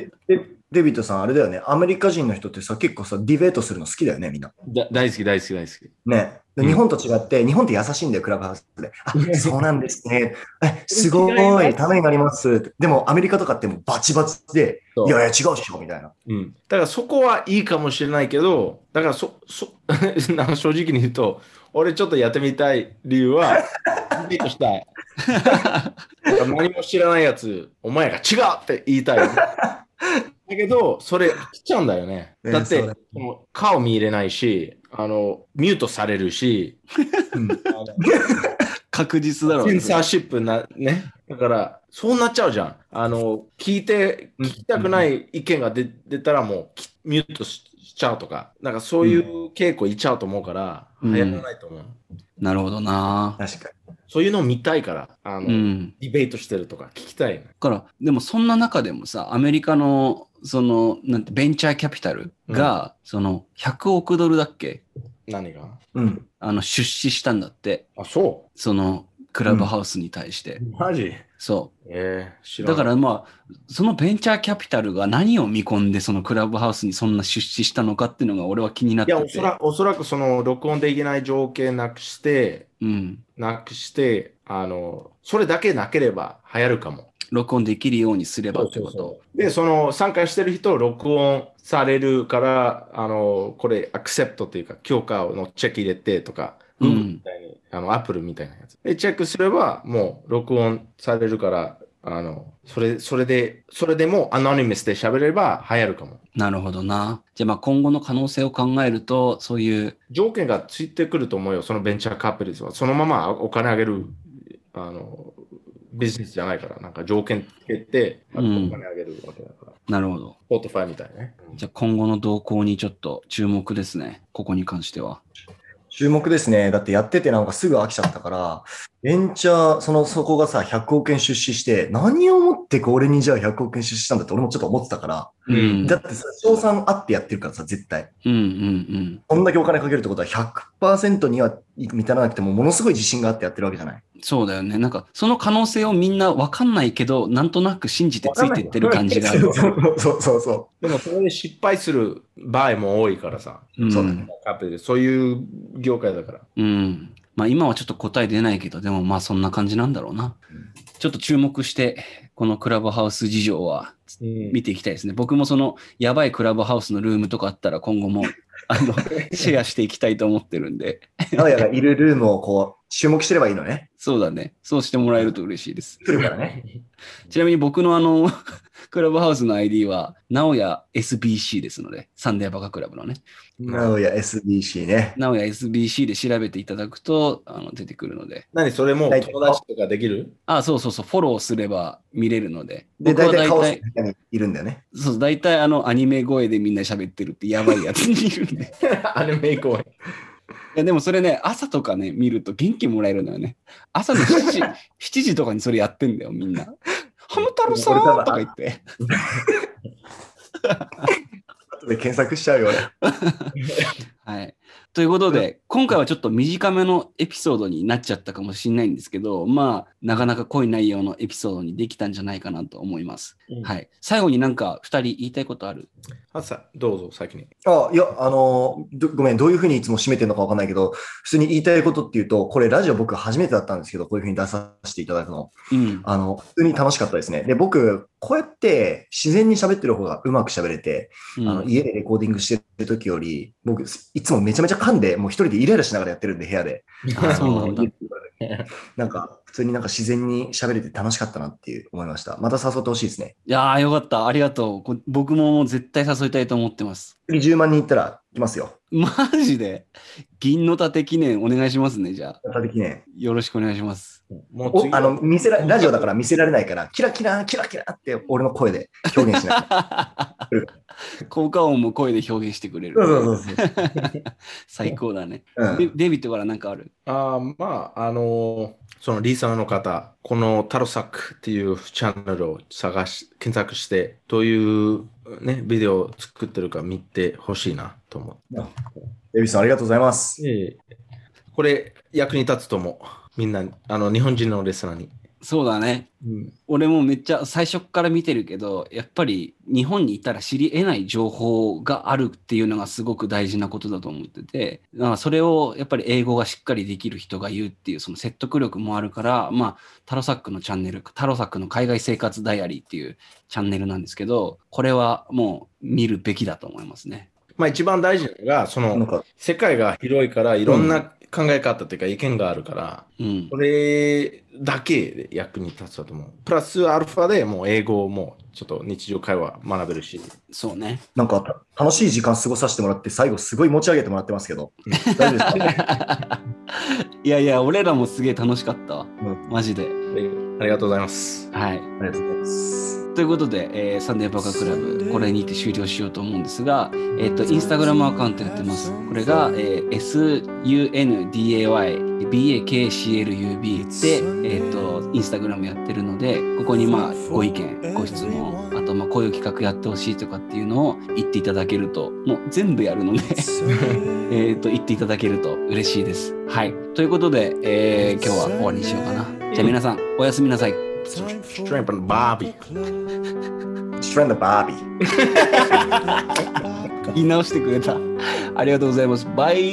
デビッドさん、あれだよね。アメリカ人の人ってさ、結構さ、ディベートするの好きだよね、みんな。だ大好き、大好き、大好き。ね。でうん日本と違って、日本って優しいんだよ、クラブハウスで。あ、そうなんですね。え、すごい、ためになります。でも、アメリカとかってもうバチバチで、いやいや、違うっしょ、みたいな。うん。だからそこはいいかもしれないけど、だからそ、そ、な正直に言うと、俺ちょっとやってみたい理由は、ディベートしたい。何も知らないやつ、お前が違うって言いたい。だけど、それ来ちゃうんだよね。えーだってそうだ、その顔見入れないし、あの、ミュートされるし、確実だろうねセンサーシップな、ね。だから、そうなっちゃうじゃん。あの、聞いて、聞きたくない意見が出出たらもうき、ミュートししちゃうとか、なんかそういう傾向いっちゃうと思うから、うん流行らないと思う。なるほどな。確かそういうのを見たいから、あの、うん。ディベートしてるとか聞きたい。だから、でもそんな中でもさ、アメリカの、その、なんて、ベンチャーキャピタルが、その、100億ドルだっけ？何が？に。うん。あの、出資したんだって。あ、そその、クラブハウスに対して。うマジ？そえー、知う。らないだからまあ、そのベンチャーキャピタルが何を見込んで、そのクラブハウスにそんな出資したのかっていうのが俺は気になっいや、おてて。そらおそらくその録音できない条件なくして、うん。なくして、あの、それだけなければ流行るかも。録音できるようにすればってこと。で、その参加してる人、録音されるから、あの、これ、アクセプトっていうか、許可のチェック入れてとか、うんみたいに、あの、Apple みたいなやつ。で、チェックすれば、もう録音されるから、あの、それ、それで、それでもアノニマスで喋れば流行るかも。なるほどな。じゃあまあ今後の可能性を考えると、そういう、条件がついてくると思うよ、そのベンチャーカピタリズムは。そのままお金あげる、あの、ビジネスじゃないから、なんか条件つけて、お金あげるわけだから。なるほど。ポートファイみたいね。じゃあ今後の動向にちょっと注目ですね。ここに関しては。注目ですね。だってやっててなんかすぐ飽きちゃったから、ベンチャー、その、そこがさ、100億円出資して、何をもってこ俺にじゃあ100億円出資したんだって俺もちょっと思ってたから、うん。だってさ、賞賛あってやってるからさ、絶対。うんうんこんだけお金かけるってことは100%には満たなくても、ものすごい自信があってやってるわけじゃない。うん。そうだよね。なんか、その可能性をみんなわかんないけど、なんとなく信じてついてってる感じがある。そうそうそうそでもそれで失敗する場合も多いからさ、うんそうだねそういう業界だから。うん。まあ今はちょっと答え出ないけど、でもまあそんな感じなんだろうな。ちょっと注目して、このクラブハウス事情は見ていきたいですね。僕もそのやばいクラブハウスのルームとかあったら今後も あのシェアしていきたいと思ってるんで。う。直哉がいるルームをこう、注目してればいいのね。そうだね。そうしてもらえると嬉しいです。来るからね。ちなみに僕のあの、クラブハウスの ID は、直屋 SBC ですので、サンデーバカクラブのね。直哉 SBC ね。直屋 SBC で調べていただくと、あの出てくるので。何それも友達とかできる？あ、そうそうそう、フォローすれば見れるので。で、大体カオス大体、の中にいるんだよね。そう、大体あの、アニメ声でみんな喋ってるってやばいやつにいるんで。アニメ公演。いやでもそれね、朝とかね、見ると元気もらえるのよね。朝の7時、7時とかにそれやってんだよ、みんな。ハム太郎さん？とか言って。後で検索しちゃうよ、俺。はい。ということで、今回はちょっと短めのエピソードになっちゃったかもしれないんですけど、まあ、なかなか濃い内容のエピソードにできたんじゃないかなと思います。はい。最後になんか2人言いたいことある？あさ、どうぞ、先に。あ、いや、あのどごめん、どういうふうにいつも締めてるのかわかんないけど、普通に言いたいことっていうと、これラジオ僕初めてだったんですけど、こういうふうに出させていただくの。うん。あの、普通に楽しかったですね。で、僕、こうやって自然に喋ってる方がうまく喋れて、うんあの、家でレコーディングしてる時より、僕、いつもめちゃめちゃ噛んで、もう一人でイライラしながらやってるんで、部屋で。あそうなんだ。なんか、普通になんか自然に喋れて楽しかったなっていう思いました。また誘ってほしいですね。いやーよかった。ありがとう。こ僕ももう絶対誘いたいと思ってます。次10万人いったら来ますよ。マジで？銀の盾記念お願いしますね、じゃあ。また的ね。よろしくお願いします。もうあの、見せら、ラジオだから見せられないから、キラキラ、キラキラって俺の声で表現しない。効果音も声で表現してくれる。そうそうそうそう。最高だね。うんデデビットからなんかある？あーまあ、あのーそのリーサーの方、このタロサックっていうチャンネルを探し、検索して、どういうね、ビデオを作ってるか見てほしいなと思デビさんありがとうございます。う。これ、役に立つと思う。みんな、あの、日本人のレスラーに。そうだね。うん。俺もめっちゃ最初から見てるけど、やっぱり日本にいたら知り得ない情報があるっていうのがすごく大事なことだと思ってて、だからそれをやっぱり英語がしっかりできる人が言うっていうその説得力もあるから、まあ、タロサックのチャンネル、タロサックの海外生活ダイアリーっていうチャンネルなんですけど、これはもう見るべきだと思いますね。まあ、一番大事なのが、その、世界が広いから、いろんな考え方というか意見があるから、うんそ。れだけで役に立つと思う。プラスアルファでもう英語もちょっと日常会話学べるし。そうね。なんか楽しい時間過ごさせてもらって、最後すごい持ち上げてもらってますけど。大丈夫ですか？いやいや、俺らもすげえ楽しかったわ。うんマジで。ありがとうございます。はい。ありがとうございます。ということで、えーサンデーバカクラブ、これにて終了しようと思うんですが、えっ、と、インスタグラムアカウントやってます。これが、えー sunday, bakclub で、えっ、と、インスタグラムやってるので、ここにまあ、ご意見、ご質問、あと、まあ、こういう企画やってほしいとかっていうのを言っていただけると、もう全部やるので、えっと、言っていただけると嬉しいです。はい。ということで、えー今日は終わりにしようかな。じゃあ皆さん、おやすみなさい。Shrimp and Barbie. Strand the Barbie. 言い直してくれた。ありがとうございます。バイ